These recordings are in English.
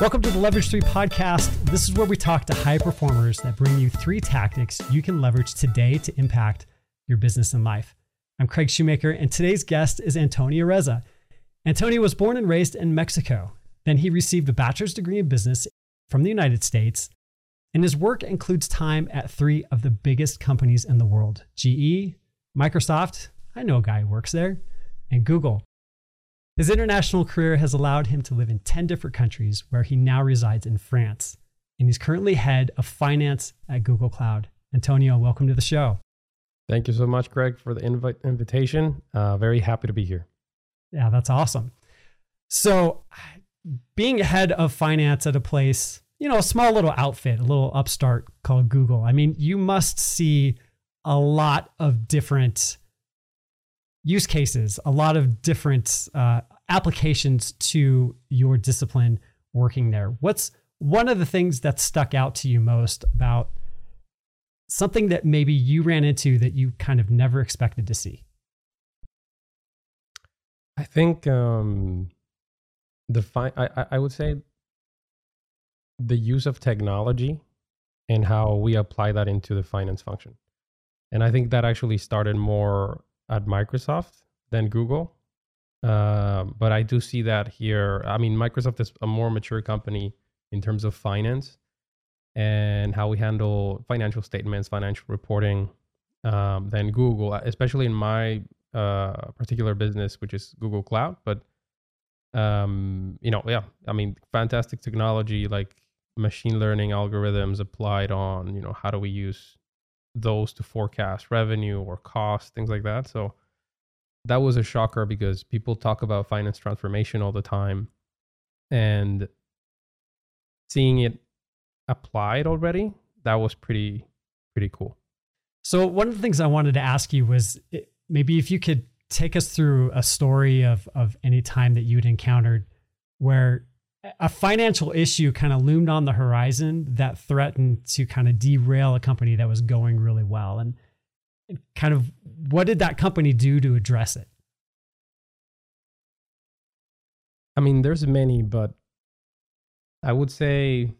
Welcome to the Leverage 3 podcast. This is where we talk to high performers that bring you three tactics you can leverage today to impact your business and life. I'm Craig Shoemaker, and today's guest is Antonio Reza. Antonio was born and raised in Mexico. Then he received a bachelor's degree in business from the United States, and his work includes time at three of the biggest companies in the world GE, Microsoft, I know a guy who works there, and Google. His international career has allowed him to live in 10 different countries where he now resides in France. And he's currently head of finance at Google Cloud. Antonio, welcome to the show. Thank you so much, Greg, for the invite, invitation. Uh, very happy to be here. Yeah, that's awesome. So, being head of finance at a place, you know, a small little outfit, a little upstart called Google, I mean, you must see a lot of different use cases, a lot of different uh, applications to your discipline working there. What's one of the things that stuck out to you most about something that maybe you ran into that you kind of never expected to see? I think um, the fi- I, I would say the use of technology and how we apply that into the finance function. And I think that actually started more at Microsoft than Google. Uh, but I do see that here. I mean, Microsoft is a more mature company in terms of finance and how we handle financial statements, financial reporting um, than Google, especially in my uh, particular business, which is Google Cloud. But um, you know, yeah, I mean, fantastic technology like machine learning algorithms applied on you know how do we use those to forecast revenue or cost, things like that. So that was a shocker because people talk about finance transformation all the time and seeing it applied already, that was pretty pretty cool. So one of the things I wanted to ask you was maybe if you could take us through a story of of any time that you'd encountered where a financial issue kind of loomed on the horizon that threatened to kind of derail a company that was going really well and kind of what did that company do to address it i mean there's many but i would say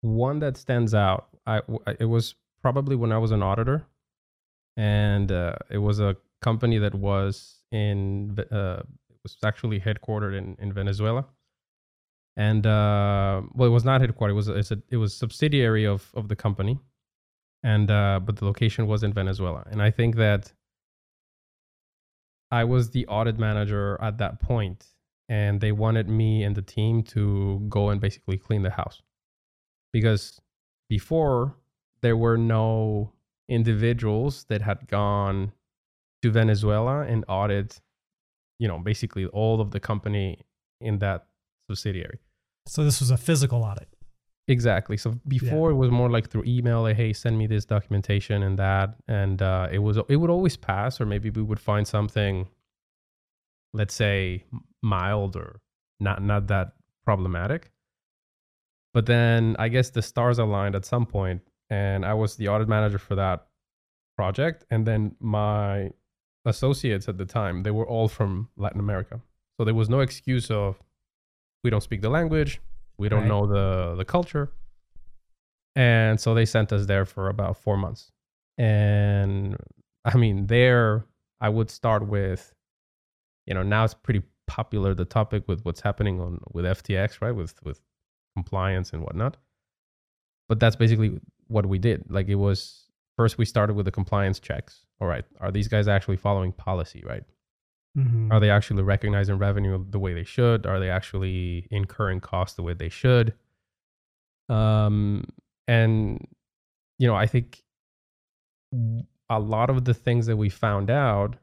one that stands out i it was probably when i was an auditor and uh, it was a company that was in uh, was actually headquartered in, in Venezuela. And uh, well, it was not headquartered. It was it's a, it was subsidiary of of the company, and uh, but the location was in Venezuela. And I think that I was the audit manager at that point, and they wanted me and the team to go and basically clean the house, because before there were no individuals that had gone to Venezuela and audit you know basically all of the company in that subsidiary. So this was a physical audit exactly so before yeah. it was more like through email like hey send me this documentation and that and uh, it was it would always pass or maybe we would find something let's say mild or not not that problematic but then i guess the stars aligned at some point and i was the audit manager for that project and then my associates at the time, they were all from Latin America. So there was no excuse of we don't speak the language, we don't right. know the the culture. And so they sent us there for about 4 months. And I mean, there I would start with you know, now it's pretty popular the topic with what's happening on with FTX, right? With with compliance and whatnot. But that's basically what we did. Like it was first we started with the compliance checks all right, are these guys actually following policy, right? Mm-hmm. Are they actually recognizing revenue the way they should? Are they actually incurring costs the way they should? Um, and you know, I think a lot of the things that we found out,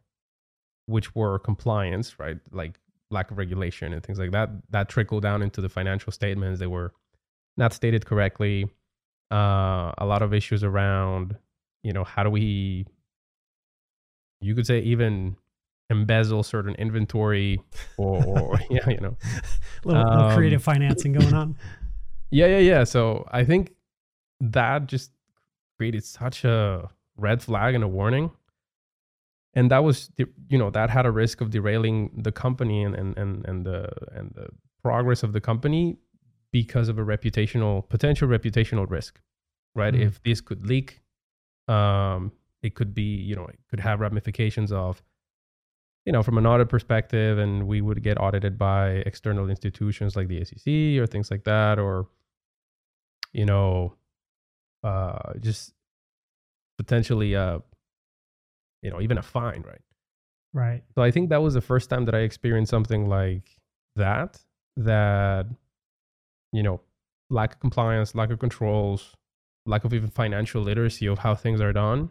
which were compliance, right, like lack of regulation and things like that, that trickled down into the financial statements. They were not stated correctly. Uh, a lot of issues around, you know, how do we you could say even embezzle certain inventory or, or yeah, you know, a little, um, little creative financing going on. Yeah, yeah, yeah. So I think that just created such a red flag and a warning. And that was, you know, that had a risk of derailing the company and, and, and, and the and the progress of the company because of a reputational potential reputational risk right mm. if this could leak um it could be you know it could have ramifications of you know from an audit perspective and we would get audited by external institutions like the SEC or things like that or you know uh just potentially uh you know even a fine right? Right. So i think that was the first time that i experienced something like that that you know lack of compliance lack of controls lack of even financial literacy of how things are done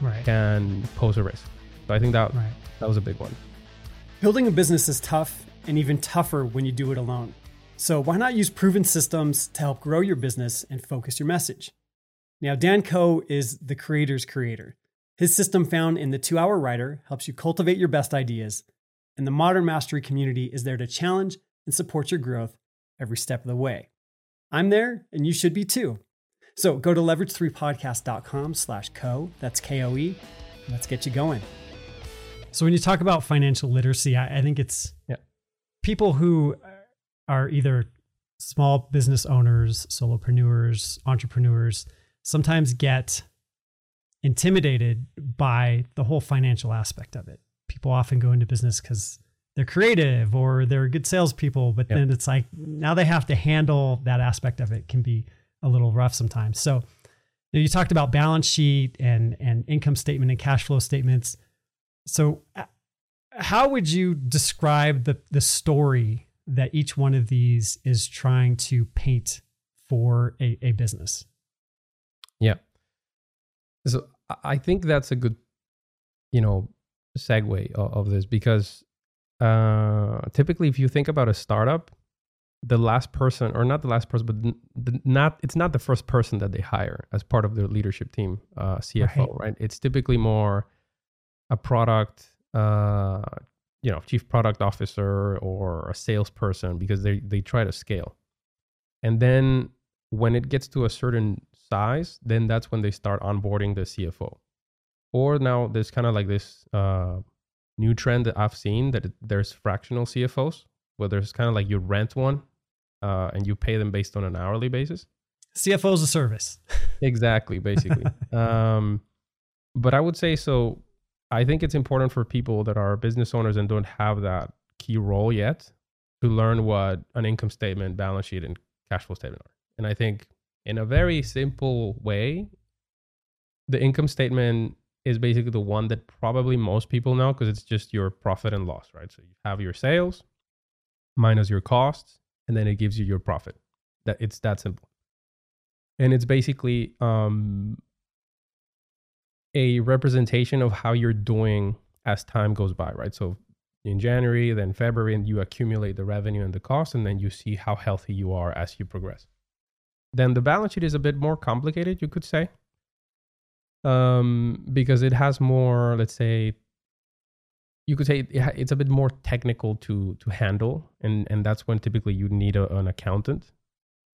right. can pose a risk so i think that right. that was a big one building a business is tough and even tougher when you do it alone so why not use proven systems to help grow your business and focus your message now dan koe is the creator's creator his system found in the two hour writer helps you cultivate your best ideas and the modern mastery community is there to challenge and support your growth every step of the way. I'm there, and you should be too. So go to leverage3podcast.com slash koe, that's K-O-E, let's get you going. So when you talk about financial literacy, I, I think it's yeah. people who are either small business owners, solopreneurs, entrepreneurs, sometimes get intimidated by the whole financial aspect of it. People often go into business because they're creative or they're good salespeople, but yep. then it's like now they have to handle that aspect of it can be a little rough sometimes. So you, know, you talked about balance sheet and and income statement and cash flow statements. So uh, how would you describe the the story that each one of these is trying to paint for a, a business? Yeah. So I think that's a good, you know, segue of, of this because uh, typically, if you think about a startup, the last person, or not the last person, but the, not it's not the first person that they hire as part of their leadership team, uh, CFO, right. right? It's typically more a product, uh, you know, chief product officer or a salesperson because they they try to scale, and then when it gets to a certain size, then that's when they start onboarding the CFO. Or now there's kind of like this uh, new trend that I've seen that there's fractional CFOs where there's kind of like you rent one uh, and you pay them based on an hourly basis. CFO is a service. exactly, basically. um, but I would say so. I think it's important for people that are business owners and don't have that key role yet to learn what an income statement, balance sheet, and cash flow statement are. And I think in a very simple way, the income statement is basically the one that probably most people know because it's just your profit and loss, right? So you have your sales minus your costs, and then it gives you your profit. That it's that simple. And it's basically um, a representation of how you're doing as time goes by, right? So in January, then February, and you accumulate the revenue and the cost, and then you see how healthy you are as you progress. Then the balance sheet is a bit more complicated, you could say um, because it has more, let's say, you could say it's a bit more technical to to handle, and and that's when typically you need a, an accountant.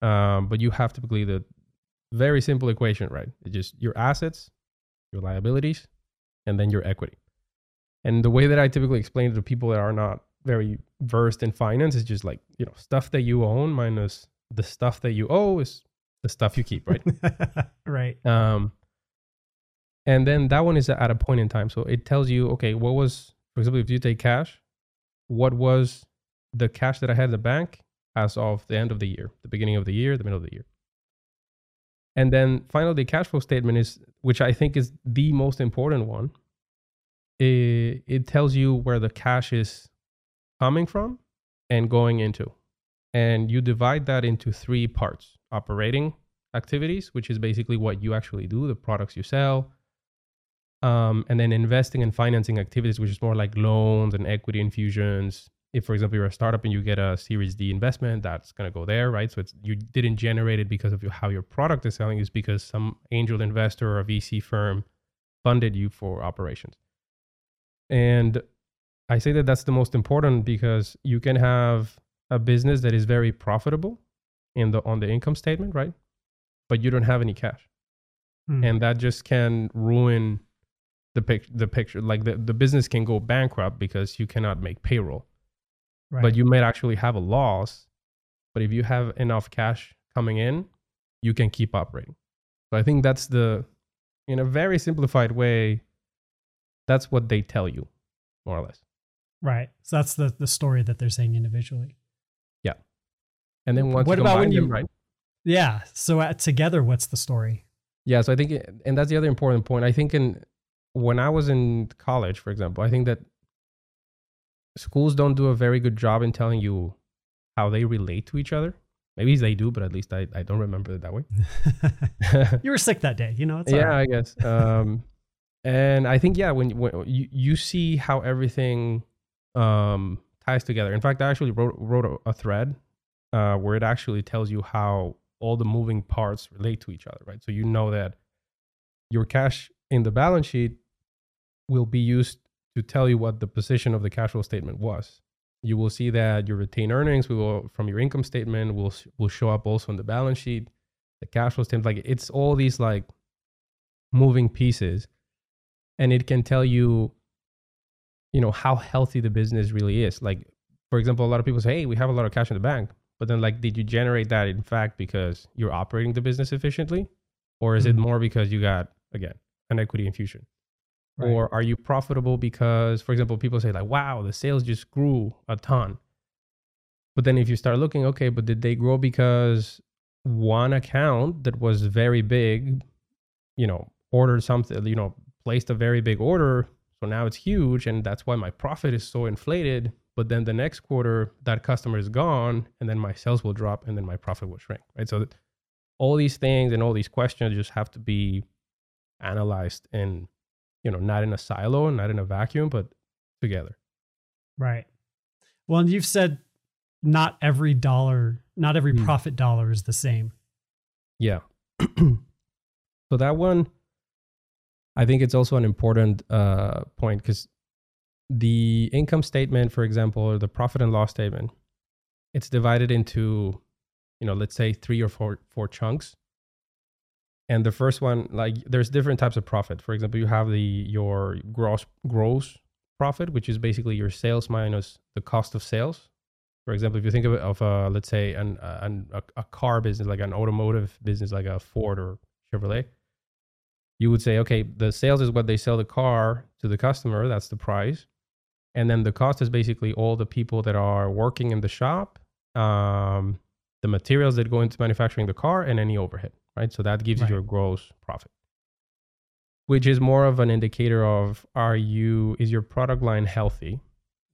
Um, but you have typically the very simple equation, right? It's just your assets, your liabilities, and then your equity. And the way that I typically explain it to people that are not very versed in finance is just like you know stuff that you own minus the stuff that you owe is the stuff you keep, right? right. Um, and then that one is at a point in time so it tells you okay what was for example if you take cash what was the cash that i had in the bank as of the end of the year the beginning of the year the middle of the year and then finally the cash flow statement is which i think is the most important one it, it tells you where the cash is coming from and going into and you divide that into three parts operating activities which is basically what you actually do the products you sell um, and then investing and financing activities, which is more like loans and equity infusions. If, for example, you're a startup and you get a Series D investment, that's going to go there, right? So it's you didn't generate it because of how your product is selling, is because some angel investor or a VC firm funded you for operations. And I say that that's the most important because you can have a business that is very profitable in the on the income statement, right? But you don't have any cash. Hmm. And that just can ruin the pic the picture like the, the business can go bankrupt because you cannot make payroll right. but you might actually have a loss. But if you have enough cash coming in, you can keep operating. So I think that's the, in a very simplified way, that's what they tell you, more or less. Right. So that's the the story that they're saying individually. Yeah. And then once what about when you them, right? Yeah. So at, together, what's the story? Yeah. So I think, and that's the other important point. I think in when I was in college, for example, I think that schools don't do a very good job in telling you how they relate to each other. Maybe they do, but at least I, I don't remember it that way. you were sick that day, you know. yeah, right. I guess. Um, and I think yeah, when when you you see how everything um, ties together. In fact, I actually wrote wrote a, a thread uh, where it actually tells you how all the moving parts relate to each other, right? So you know that your cash in the balance sheet will be used to tell you what the position of the cash flow statement was. You will see that your retained earnings will from your income statement will will show up also in the balance sheet, the cash flow statement. Like it's all these like moving pieces, and it can tell you, you know, how healthy the business really is. Like for example, a lot of people say, "Hey, we have a lot of cash in the bank," but then like, did you generate that in fact because you're operating the business efficiently, or is mm-hmm. it more because you got again an equity infusion? Right. Or are you profitable because, for example, people say, like, wow, the sales just grew a ton. But then if you start looking, okay, but did they grow because one account that was very big, you know, ordered something, you know, placed a very big order. So now it's huge. And that's why my profit is so inflated. But then the next quarter, that customer is gone. And then my sales will drop and then my profit will shrink. Right. So all these things and all these questions just have to be analyzed and you know, not in a silo, and not in a vacuum, but together. Right. Well, and you've said not every dollar, not every mm. profit dollar is the same. Yeah. so that one, I think it's also an important uh, point because the income statement, for example, or the profit and loss statement, it's divided into, you know, let's say three or four four chunks and the first one like there's different types of profit. For example you have the your gross gross profit which is basically your sales minus the cost of sales. For example if you think of, of uh, let's say an, uh, an a, a, car business like an automotive business like a ford or chevrolet you would say okay the sales is what they sell the car to the customer that's the price. And then the cost is basically all the people that are working in the shop um, the materials that go into manufacturing the car and any overhead right? So that gives right. you your gross profit, which is more of an indicator of are you is your product line healthy?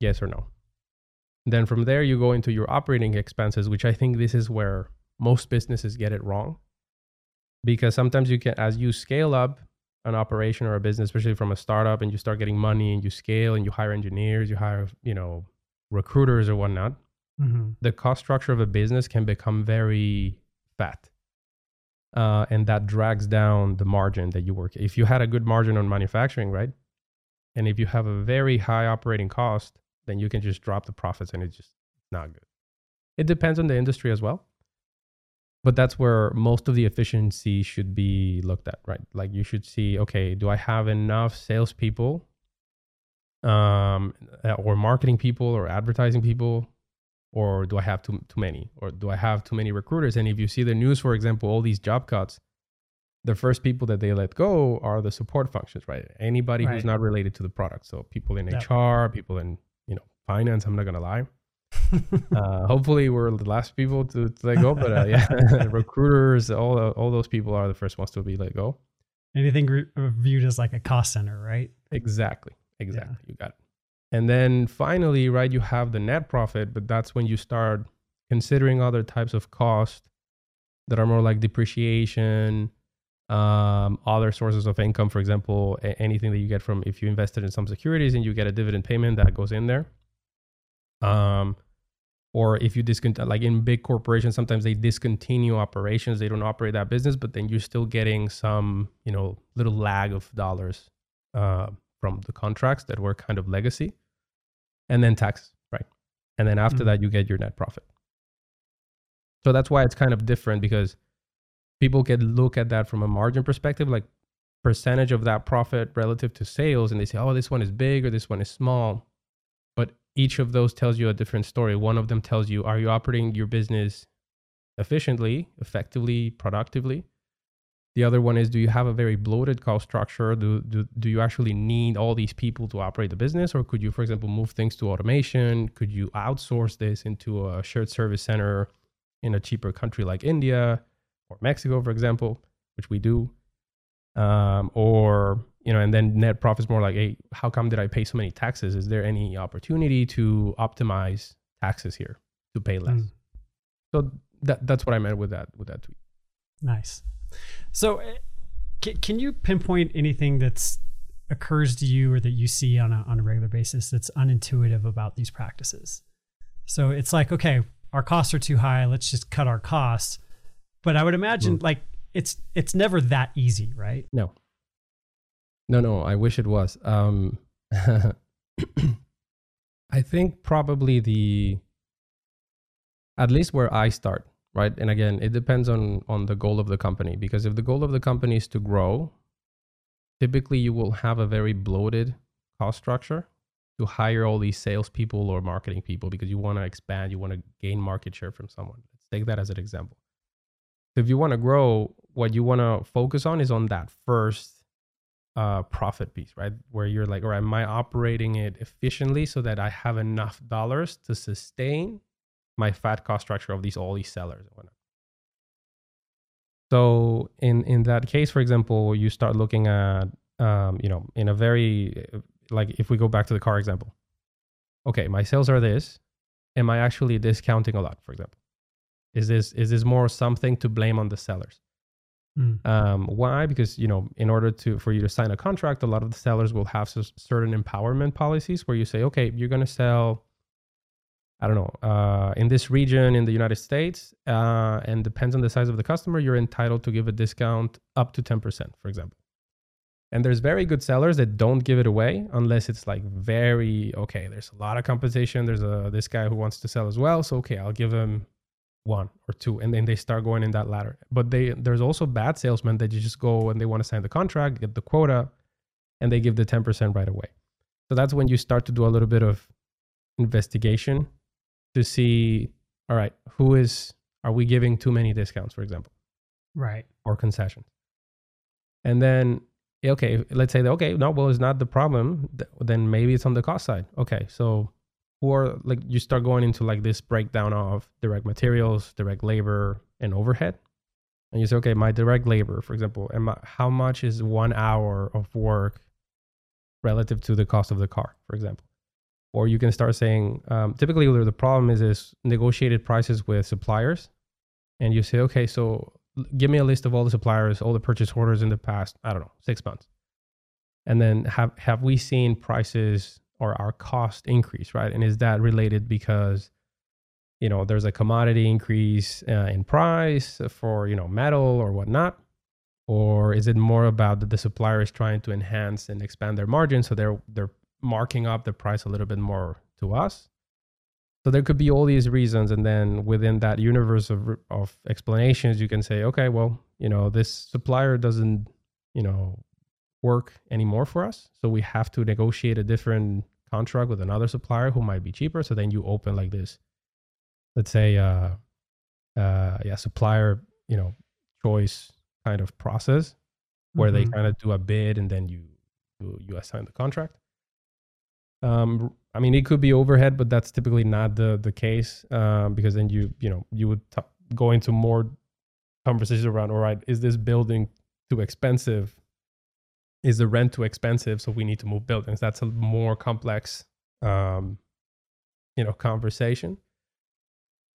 Yes or no. Then from there you go into your operating expenses, which I think this is where most businesses get it wrong. Because sometimes you can as you scale up an operation or a business, especially from a startup, and you start getting money and you scale and you hire engineers, you hire, you know, recruiters or whatnot, mm-hmm. the cost structure of a business can become very fat uh, and that drags down the margin that you work. If you had a good margin on manufacturing, right, and if you have a very high operating cost, then you can just drop the profits, and it's just not good. It depends on the industry as well, but that's where most of the efficiency should be looked at, right? Like you should see, okay, do I have enough salespeople, um, or marketing people, or advertising people or do I have too too many, or do I have too many recruiters? And if you see the news, for example, all these job cuts, the first people that they let go are the support functions, right? Anybody right. who's not related to the product. So people in yep. HR, people in you know finance. I'm not gonna lie. uh, hopefully, we're the last people to, to let go, but uh, yeah, recruiters, all all those people are the first ones to be let go. Anything re- viewed as like a cost center, right? Exactly, exactly. Yeah. You got it. And then finally, right, you have the net profit, but that's when you start considering other types of cost that are more like depreciation, um, other sources of income, for example, a- anything that you get from if you invested in some securities and you get a dividend payment that goes in there. Um, or if you discontinue, like in big corporations, sometimes they discontinue operations, they don't operate that business, but then you're still getting some, you know, little lag of dollars uh, from the contracts that were kind of legacy, and then taxes, right? And then after mm-hmm. that, you get your net profit. So that's why it's kind of different because people can look at that from a margin perspective, like percentage of that profit relative to sales, and they say, oh, this one is big or this one is small. But each of those tells you a different story. One of them tells you, are you operating your business efficiently, effectively, productively? The other one is, do you have a very bloated cost structure? Do, do, do you actually need all these people to operate the business? Or could you, for example, move things to automation? Could you outsource this into a shared service center in a cheaper country like India or Mexico, for example, which we do? Um, or, you know, and then net profits more like, hey, how come did I pay so many taxes? Is there any opportunity to optimize taxes here to pay less? Mm. So that, that's what I meant with that, with that tweet. Nice. So, eh, can you pinpoint anything that's occurs to you or that you see on a, on a regular basis that's unintuitive about these practices? So it's like, okay, our costs are too high. Let's just cut our costs. But I would imagine mm. like it's it's never that easy, right? No. No, no. I wish it was. Um, I think probably the at least where I start right? And again it depends on on the goal of the company because if the goal of the company is to grow typically you will have a very bloated cost structure to hire all these salespeople or marketing people because you want to expand you want to gain market share from someone. Let's take that as an example. So if you want to grow what you want to focus on is on that first uh, profit piece, right? Where you're like, or am I operating it efficiently so that I have enough dollars to sustain my fat cost structure of these all these sellers and whatnot. So in in that case, for example, you start looking at um, you know in a very like if we go back to the car example, okay, my sales are this. Am I actually discounting a lot? For example, is this is this more something to blame on the sellers? Mm. Um, why? Because you know, in order to for you to sign a contract, a lot of the sellers will have certain empowerment policies where you say, okay, you're going to sell I don't know, uh, in this region in the United States, uh, and depends on the size of the customer, you're entitled to give a discount up to 10%, for example. And there's very good sellers that don't give it away unless it's like very okay. There's a lot of competition. There's a this guy who wants to sell as well, so okay, I'll give him one or two, and then they start going in that ladder. But they there's also bad salesmen that you just go and they want to sign the contract, get the quota, and they give the 10% right away. So that's when you start to do a little bit of investigation to see all right who is are we giving too many discounts for example? Right. Or concessions? And then eh, okay let's say that okay no well it's not the problem then maybe it's on the cost side. Okay so or like you start going into like this breakdown of direct materials direct labor and overhead. And you say okay my direct labor for example I, how much is one hour of work relative to the cost of the car for example or you can start saying um, typically the problem is is negotiated prices with suppliers. And you say okay so give me a list of all the suppliers all the purchase orders in the past i don't know six months. And then have have we seen prices or our cost increase right? And is that related because you know there's a commodity increase uh, in price for you know metal or whatnot? Or is it more about that the supplier is trying to enhance and expand their margin so they're they're marking up the price a little bit more to us. So there could be all these reasons, and then within that universe of of explanations, you can say, okay, well, you know, this supplier doesn't, you know, work anymore for us, so we have to negotiate a different contract with another supplier who might be cheaper. So then you open like this, let's say, uh, uh, yeah, supplier, you know, choice kind of process where mm-hmm. they kind of do a bid and then you you, you assign the contract. Um, I mean, it could be overhead, but that's typically not the the case um, because then you you know you would t- go into more conversations around. All right, is this building too expensive? Is the rent too expensive? So we need to move buildings. That's a more complex, um, you know, conversation.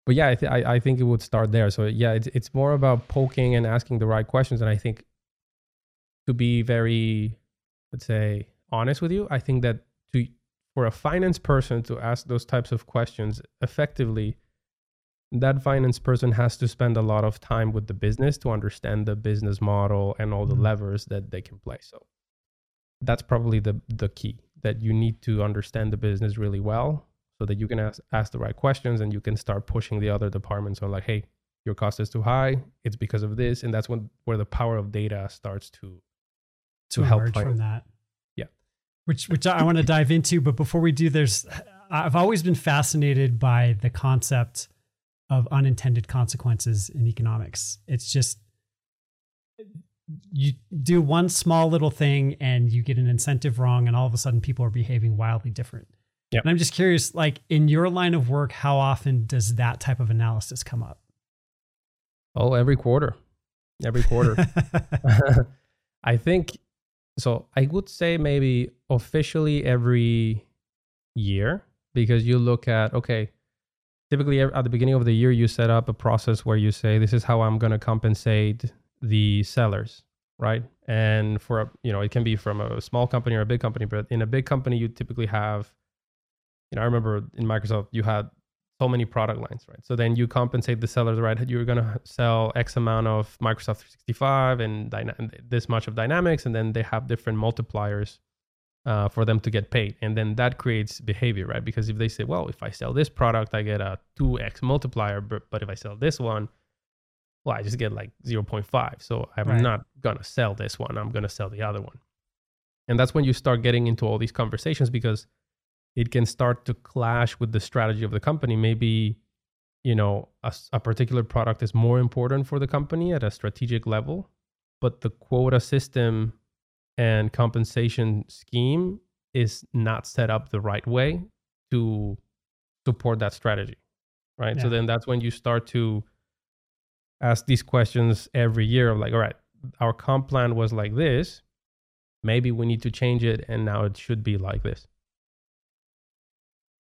But yeah, I, th- I, I think it would start there. So yeah, it's it's more about poking and asking the right questions. And I think to be very, let's say, honest with you, I think that for a finance person to ask those types of questions effectively, that finance person has to spend a lot of time with the business to understand the business model and all the mm-hmm. levers that they can play. So that's probably the the key that you need to understand the business really well so that you can ask, ask the right questions and you can start pushing the other departments on like, hey, your cost is too high. It's because of this, and that's when where the power of data starts to to, to help from that which which I want to dive into. But before we do, there's I've always been fascinated by the concept of unintended consequences in economics. It's just you do one small little thing and you get an incentive wrong and all of a sudden people are behaving wildly different. Yep. And I'm just curious like in your line of work how often does that type of analysis come up? Oh, every quarter. Every quarter. I think so I would say maybe officially every year because you look at okay typically at the beginning of the year you set up a process where you say this is how i'm going to compensate the sellers right? And for a, you know it can be from a small company or a big company but in a big company you typically have you know i remember in microsoft you had so many product lines right? So then you compensate the sellers right? You're going to sell x amount of microsoft 365 and dyna- this much of dynamics and then they have different multipliers uh, for them to get paid. And then that creates behavior, right? Because if they say, well, if I sell this product, I get a 2x multiplier, but, but if I sell this one, well, I just get like 0.5. So I'm right. not going to sell this one. I'm going to sell the other one. And that's when you start getting into all these conversations because it can start to clash with the strategy of the company. Maybe, you know, a, a particular product is more important for the company at a strategic level, but the quota system and compensation scheme is not set up the right way to support that strategy right? Yeah. so then that's when you start to ask these questions every year of like all right our comp plan was like this. Maybe we need to change it and now it should be like this.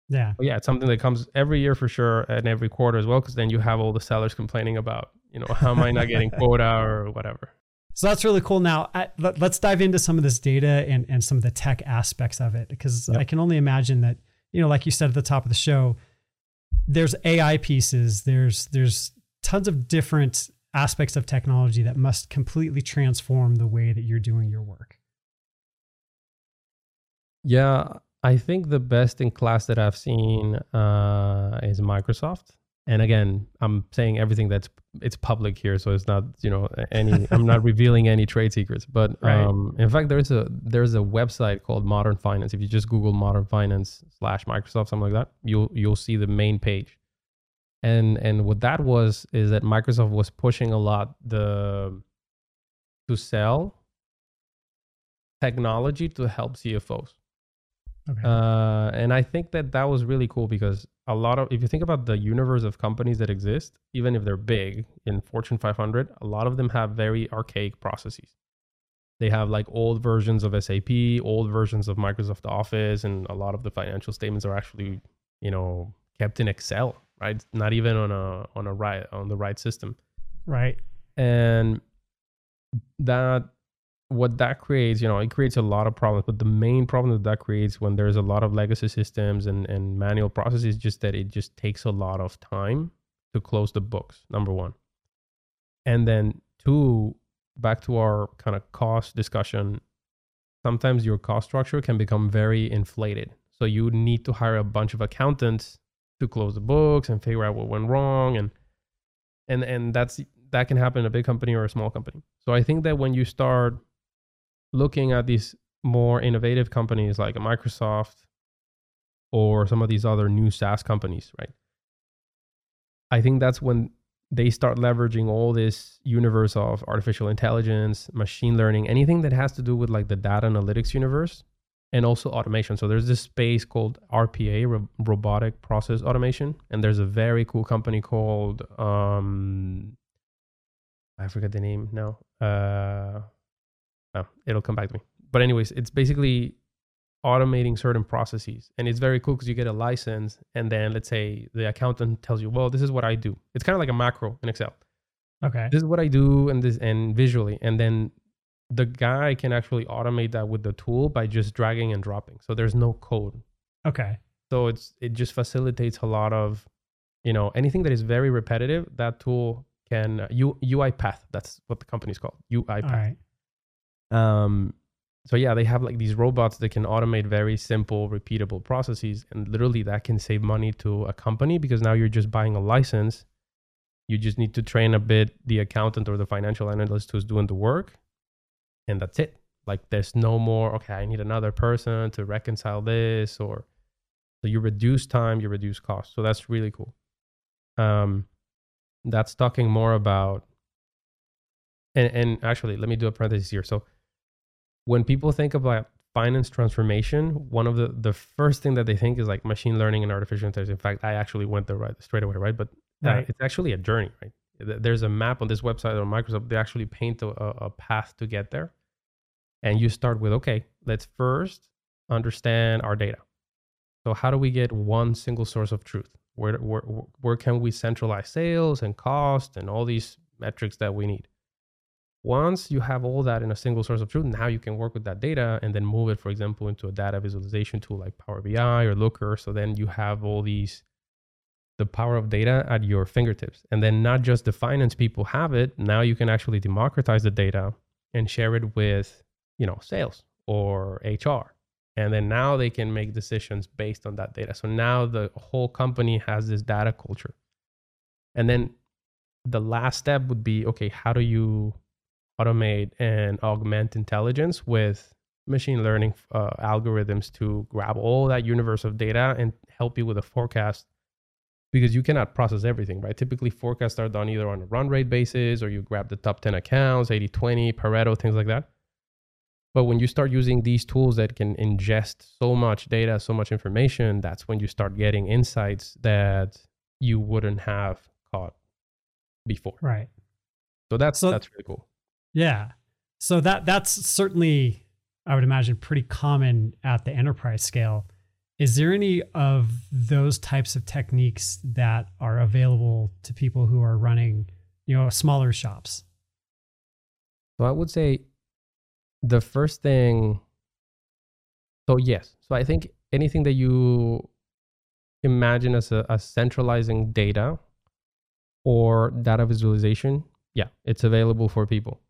Yeah. But yeah it's something that comes every year for sure and every quarter as well because then you have all the sellers complaining about you know how am i not getting quota or whatever so that's really cool. Now, let, us dive into some of this data and, and some of the tech aspects of it, because yep. I can only imagine that, you know, like you said at the top of the show, there's AI pieces, there's there's tons of different aspects of technology that must completely transform the way that you're doing your work. Yeah, I think the best in class that I've seen uh, is Microsoft and again i'm saying everything that's it's public here so it's not you know any i'm not revealing any trade secrets. But right. um in fact there's a there's a website called modern finance. If you just google modern finance slash microsoft something like that you'll you'll see the main page. And and what that was is that microsoft was pushing a lot the to sell technology to help cfos Okay. Uh, and I think that that was really cool because a lot of, if you think about the universe of companies that exist, even if they're big in Fortune 500, a lot of them have very archaic processes. They have like old versions of SAP, old versions of Microsoft Office, and a lot of the financial statements are actually, you know, kept in Excel, right? Not even on a on a right on the right system, right? And that what that creates, you know, it creates a lot of problems. But the main problem that that creates when there's a lot of legacy systems and, and manual processes is just that it just takes a lot of time to close the books, number one. And then two, back to our kind of cost discussion, sometimes your cost structure can become very inflated. So you need to hire a bunch of accountants to close the books and figure out what went wrong and and and that's that can happen in a big company or a small company. So I think that when you start looking at these more innovative companies like Microsoft or some of these other new SaaS companies, right? I think that's when they start leveraging all this universe of artificial intelligence, machine learning, anything that has to do with like the data analytics universe and also automation. So there's this space called RPA, ro- robotic process automation, and there's a very cool company called um I forget the name now. Uh Oh, it'll come back to me. But anyways, it's basically automating certain processes, and it's very cool because you get a license, and then let's say the accountant tells you, "Well, this is what I do." It's kind of like a macro in Excel. Okay. This is what I do, and this and visually, and then the guy can actually automate that with the tool by just dragging and dropping. So there's no code. Okay. So it's it just facilitates a lot of, you know, anything that is very repetitive. That tool can uh, U, UiPath. That's what the company's called. UiPath. Um, so yeah, they have like these robots that can automate very simple, repeatable processes, and literally that can save money to a company because now you're just buying a license. You just need to train a bit the accountant or the financial analyst who's doing the work, and that's it. Like there's no more. Okay, I need another person to reconcile this, or So you reduce time, you reduce cost. So that's really cool. Um, that's talking more about, and, and actually, let me do a parenthesis here. So when people think about finance transformation, one of the the first thing that they think is like machine learning and artificial intelligence. In fact, I actually went there right straight away, right? But uh, it's actually a journey, right? There's a map on this website or Microsoft. They actually paint a, a path to get there, and you start with okay, let's first understand our data. So how do we get one single source of truth? Where where where can we centralize sales and cost and all these metrics that we need? Once you have all that in a single source of truth, now you can work with that data and then move it, for example, into a data visualization tool like Power BI or Looker. So then you have all these the power of data at your fingertips. And then not just the finance people have it, now you can actually democratize the data and share it with, you know, sales or HR. And then now they can make decisions based on that data. So now the whole company has this data culture. And then the last step would be okay, how do you automate and augment intelligence with machine learning uh, algorithms to grab all that universe of data and help you with a forecast because you cannot process everything, right? Typically, forecasts are done either on a run rate basis or you grab the top 10 accounts, 80 20, Pareto, things like that. But when you start using these tools that can ingest so much data, so much information, that's when you start getting insights that you wouldn't have caught before. Right. So that's so, that's really cool. Yeah. So that that's certainly I would imagine pretty common at the enterprise scale. Is there any of those types of techniques that are available to people who are running, you know, smaller shops? So I would say the first thing so yes. So I think anything that you imagine as a, a centralizing data or data visualization, yeah, it's available for people.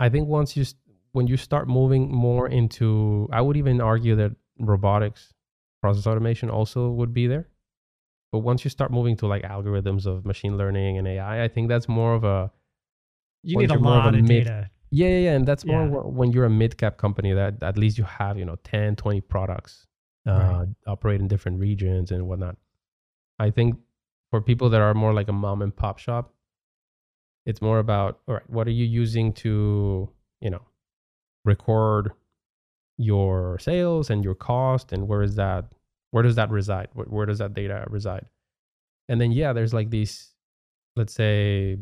I think once you when you start moving more into, I would even argue that robotics, process automation also would be there. But once you start moving to like algorithms of machine learning and AI, I think that's more of a you need a lot of, of mid, data. Yeah, yeah, yeah, and that's more yeah. when you're a mid cap company that at least you have you know 10, 20 products uh, right. operate in different regions and whatnot. I think for people that are more like a mom and pop shop, it's more about all right, what are you using to, you know, record your sales and your cost and where is that where does that reside? Where, where does that data reside? And then yeah, there's like these let's say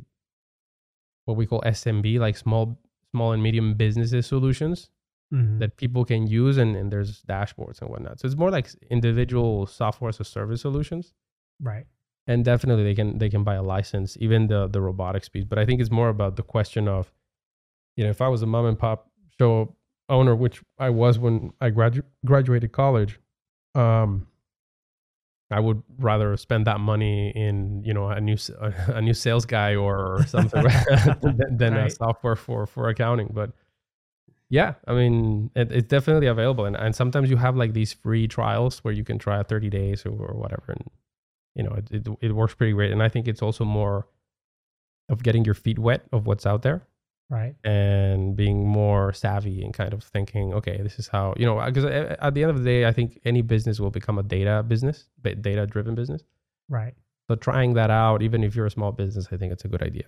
what we call SMB, like small small and medium businesses solutions mm-hmm. that people can use and, and there's dashboards and whatnot. So it's more like individual software as a service solutions. Right and definitely they can they can buy a license even the the robotics piece but i think it's more about the question of you know if i was a mom and pop show owner which i was when i gradu- graduated college um i would rather spend that money in you know a new a new sales guy or something than, than right. a software for for accounting. But yeah i mean it, it's definitely available. And, and sometimes you have like these free trials where you can try 30 days or, or whatever. And you know, it, it, it works pretty great. And I think it's also more of getting your feet wet of what's out there. Right. And being more savvy and kind of thinking, okay, this is how, you know, because at the end of the day, I think any business will become a data business, data driven business. Right. So trying that out, even if you're a small business, I think it's a good idea.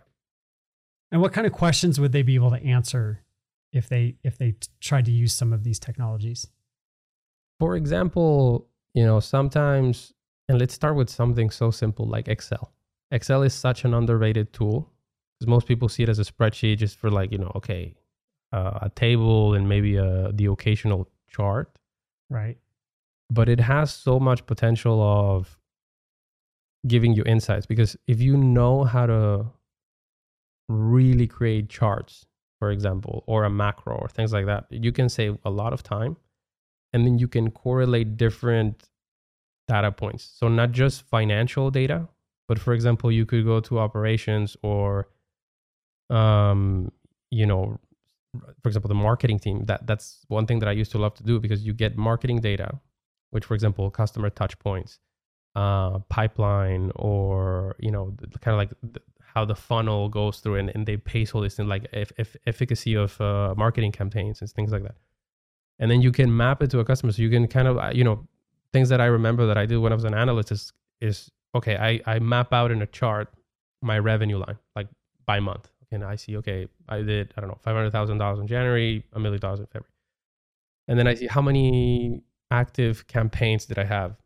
And what kind of questions would they be able to answer if they if they tried to use some of these technologies? For example, you know, sometimes and let's start with something so simple like Excel. Excel is such an underrated tool because most people see it as a spreadsheet just for like, you know, okay, uh, a table and maybe a, uh, the occasional chart. Right. But it has so much potential of giving you insights because if you know how to really create charts, for example, or a macro or things like that, you can save a lot of time and then you can correlate different data points. So not just financial data, but for example, you could go to operations or, um, you know, for example, the marketing team. That that's one thing that I used to love to do because you get marketing data, which, for example, customer touch points, uh, pipeline, or you know, kind of like the, how the funnel goes through, and, and they pace all this in like if, if efficacy of uh, marketing campaigns and things like that. And then you can map it to a customer, so you can kind of uh, you know things that I remember that I did when I was an analyst is is okay. I I map out in a chart my revenue line like by month, and I see okay I did I don't know five hundred thousand dollars in January, a million dollars in February, and then I see how many active campaigns did I have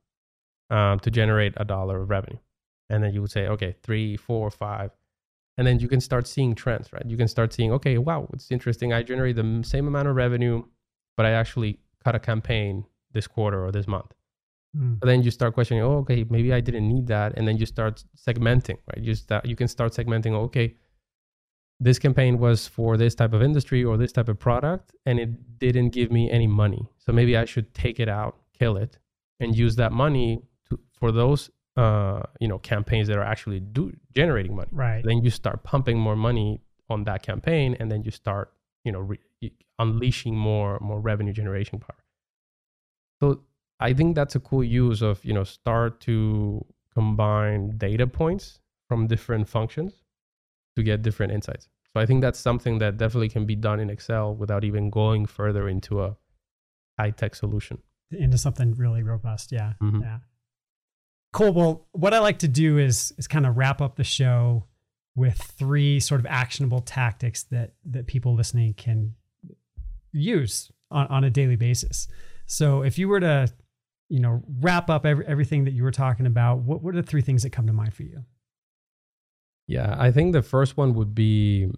um, to generate a dollar of revenue, and then you would say okay three, four, five, and then you can start seeing trends, right? You can start seeing okay wow it's interesting. I generate the same amount of revenue, but I actually cut a campaign this quarter or this month Mm. But then you start questioning, oh, okay, maybe I didn't need that, and then you start segmenting, right? You start, you can start segmenting. Oh, okay, this campaign was for this type of industry or this type of product, and it didn't give me any money. So maybe I should take it out, kill it, and use that money to for those uh, you know campaigns that are actually do generating money. Right. Then you start pumping more money on that campaign, and then you start you know re- unleashing more more revenue generation power. So I think that's a cool use of, you know, start to combine data points from different functions to get different insights. So I think that's something that definitely can be done in Excel without even going further into a high tech solution. Into something really robust. Yeah. Mm-hmm. Yeah. Cool. Well, what I like to do is is kind of wrap up the show with three sort of actionable tactics that that people listening can use on, on a daily basis. So if you were to you know, wrap up every, everything that you were talking about, what, what are the three things that come to mind for you? Yeah, I think the first one would be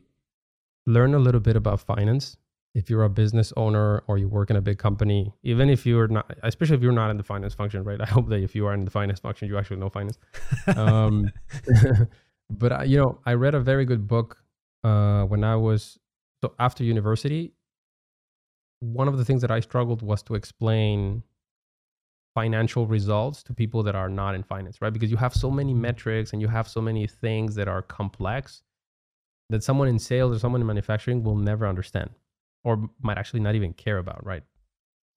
learn a little bit about finance. If you're a business owner or you work in a big company, even if you're not, especially if you're not in the finance function, right? I hope that if you are in the finance function, you actually know finance. um, but I, you know, I read a very good book uh, when I was so after university. One of the things that I struggled was to explain financial results to people that are not in finance, right? Because you have so many metrics and you have so many things that are complex that someone in sales or someone in manufacturing will never understand or might actually not even care about, right?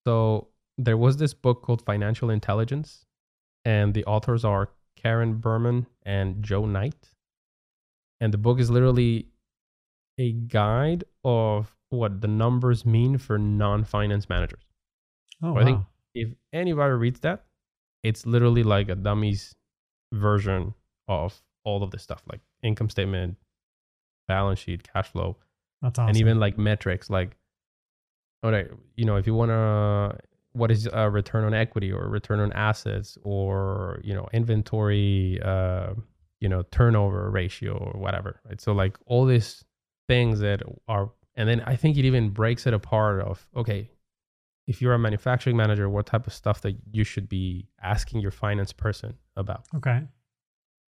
So there was this book called Financial Intelligence, and the authors are Karen Berman and Joe Knight. And the book is literally a guide of what the numbers mean for non finance managers. Oh, so wow. I think if anybody reads that, it's literally like a dummy's version of all of this stuff, like income statement, balance sheet, cash flow. That's awesome. And even like metrics, like, all right, you know, if you want to, what is a return on equity or return on assets or, you know, inventory, uh, you know, turnover ratio or whatever, right? So like all these things that are, and then I think it even breaks it apart of, okay, if you're a manufacturing manager, what type of stuff that you should be asking your finance person about. Okay.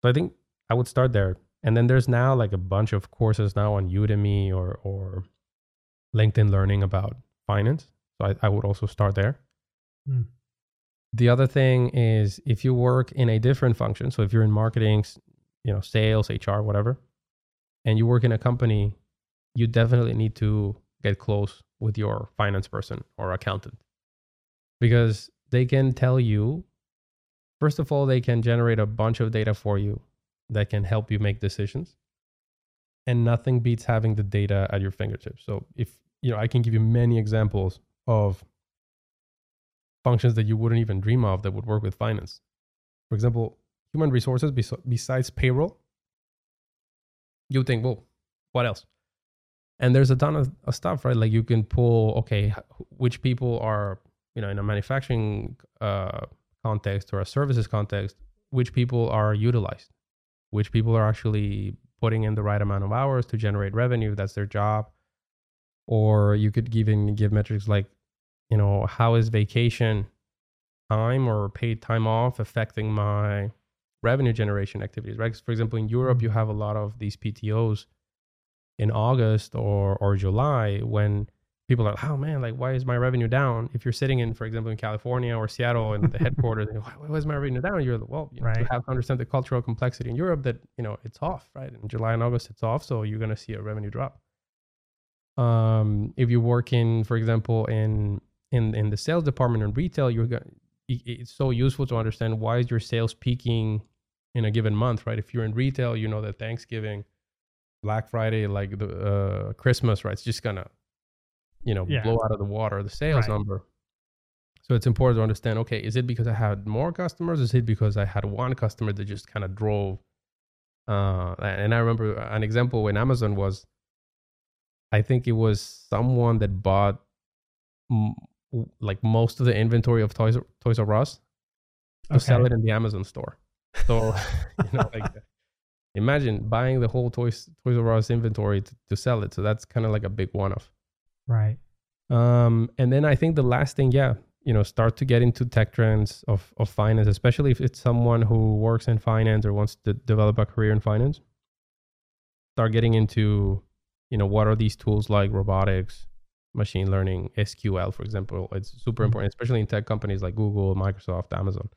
So I think I would start there. And then there's now like a bunch of courses now on Udemy or or LinkedIn Learning about finance. So I, I would also start there. Mm. The other thing is if you work in a different function, so if you're in marketing, you know, sales, HR, whatever, and you work in a company, you definitely need to get close with your finance person or accountant. Because they can tell you first of all they can generate a bunch of data for you that can help you make decisions. And nothing beats having the data at your fingertips. So if you know i can give you many examples of functions that you wouldn't even dream of that would work with finance. For example human resources besides payroll you think well what else and there's a ton of, of, stuff right? Like you can pull okay which people are you know in a manufacturing uh, context or a services context which people are utilized which people are actually putting in the right amount of hours to generate revenue that's their job. Or you could even give metrics like you know how is vacation time or paid time off affecting my revenue generation activities right? For example in europe you have a lot of these ptos in August or or July when people are like, oh man, like why is my revenue down? If you're sitting in, for example, in California or Seattle in the headquarters, why, why is my revenue down? You're like, well, you, know, right. you have to understand the cultural complexity in Europe that you know it's off, right? In July and August, it's off, so you're gonna see a revenue drop. Um, if you work in, for example, in in in the sales department in retail, you're gonna it's so useful to understand why is your sales peaking in a given month, right? If you're in retail, you know that Thanksgiving Black Friday, like the uh, Christmas, right? It's just gonna, you know, yeah. blow out of the water the sales right. number. So it's important to understand okay, is it because I had more customers? Is it because I had one customer that just kind of drove? Uh, and I remember an example when Amazon was I think it was someone that bought m- like most of the inventory of Toys, Toys R Us to okay. sell it in the Amazon store. So, you know, like imagine buying the whole Toys Toys R Us inventory to, to sell it. So that's kind of like a big one off. Right. Um, and then I think the last thing, yeah, you know, start to get into tech trends of, of finance, especially if it's someone who works in finance or wants to develop a career in finance. Start getting into, you know, what are these tools like robotics, machine learning, SQL, for example. It's super mm-hmm. important, especially in tech companies like Google, Microsoft, Amazon,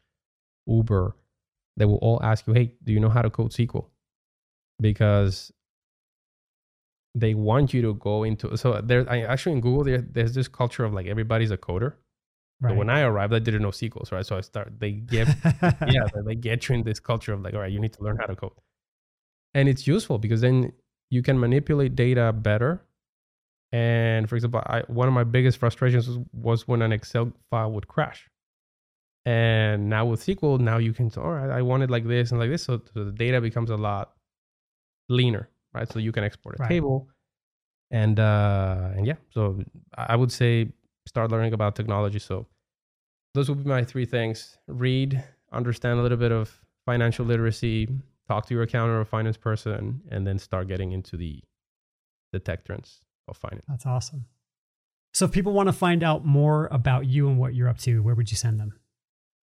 Uber. They will all ask you, hey, do you know how to code SQL? Because they want you to go into so there I actually in Google there, there's this culture of like everybody's a coder. Right. when I arrived, I didn't know SQL, right? So I start they get yeah, they get you in this culture of like, all right, you need to learn how to code. And it's useful because then you can manipulate data better. And for example, I, one of my biggest frustrations was, was when an Excel file would crash. And now with SQL, now you can, all right, I want it like this and like this. So, so the data becomes a lot leaner right? So you can export a right. table, and uh, and yeah. So I would say start learning about technology. So those would be my three things: read, understand a little bit of financial literacy, talk to your accountant or finance person, and then start getting into the the tech trends of finance. That's awesome. So if people want to find out more about you and what you're up to, where would you send them?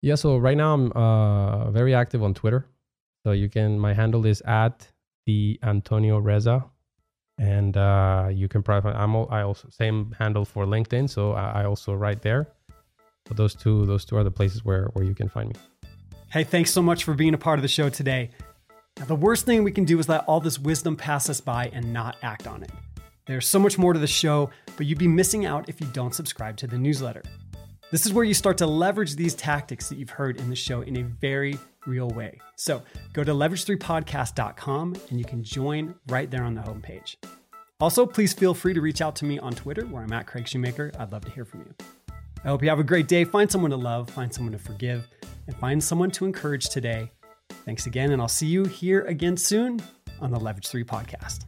Yeah, so right now I'm uh, very active on Twitter. So you can, my handle is at the Antonio Reza. And uh, you can probably I'm all, I also same handle for LinkedIn, so I, I also write there. But those two those two are the places where where you can find me. Hey, thanks so much for being a part of the show today. Now, the worst thing we can do is let all this wisdom pass us by and not act on it. There's so much more to the show, but you'd be missing out if you don't subscribe to the newsletter. This is where you start to leverage these tactics that you've heard in the show in a very real way. So go to leverage3podcast.com and you can join right there on the homepage. Also, please feel free to reach out to me on Twitter where I'm at Craig Shoemaker. I'd love to hear from you. I hope you have a great day. Find someone to love, find someone to forgive, and find someone to encourage today. Thanks again, and I'll see you here again soon on the Leverage 3 podcast.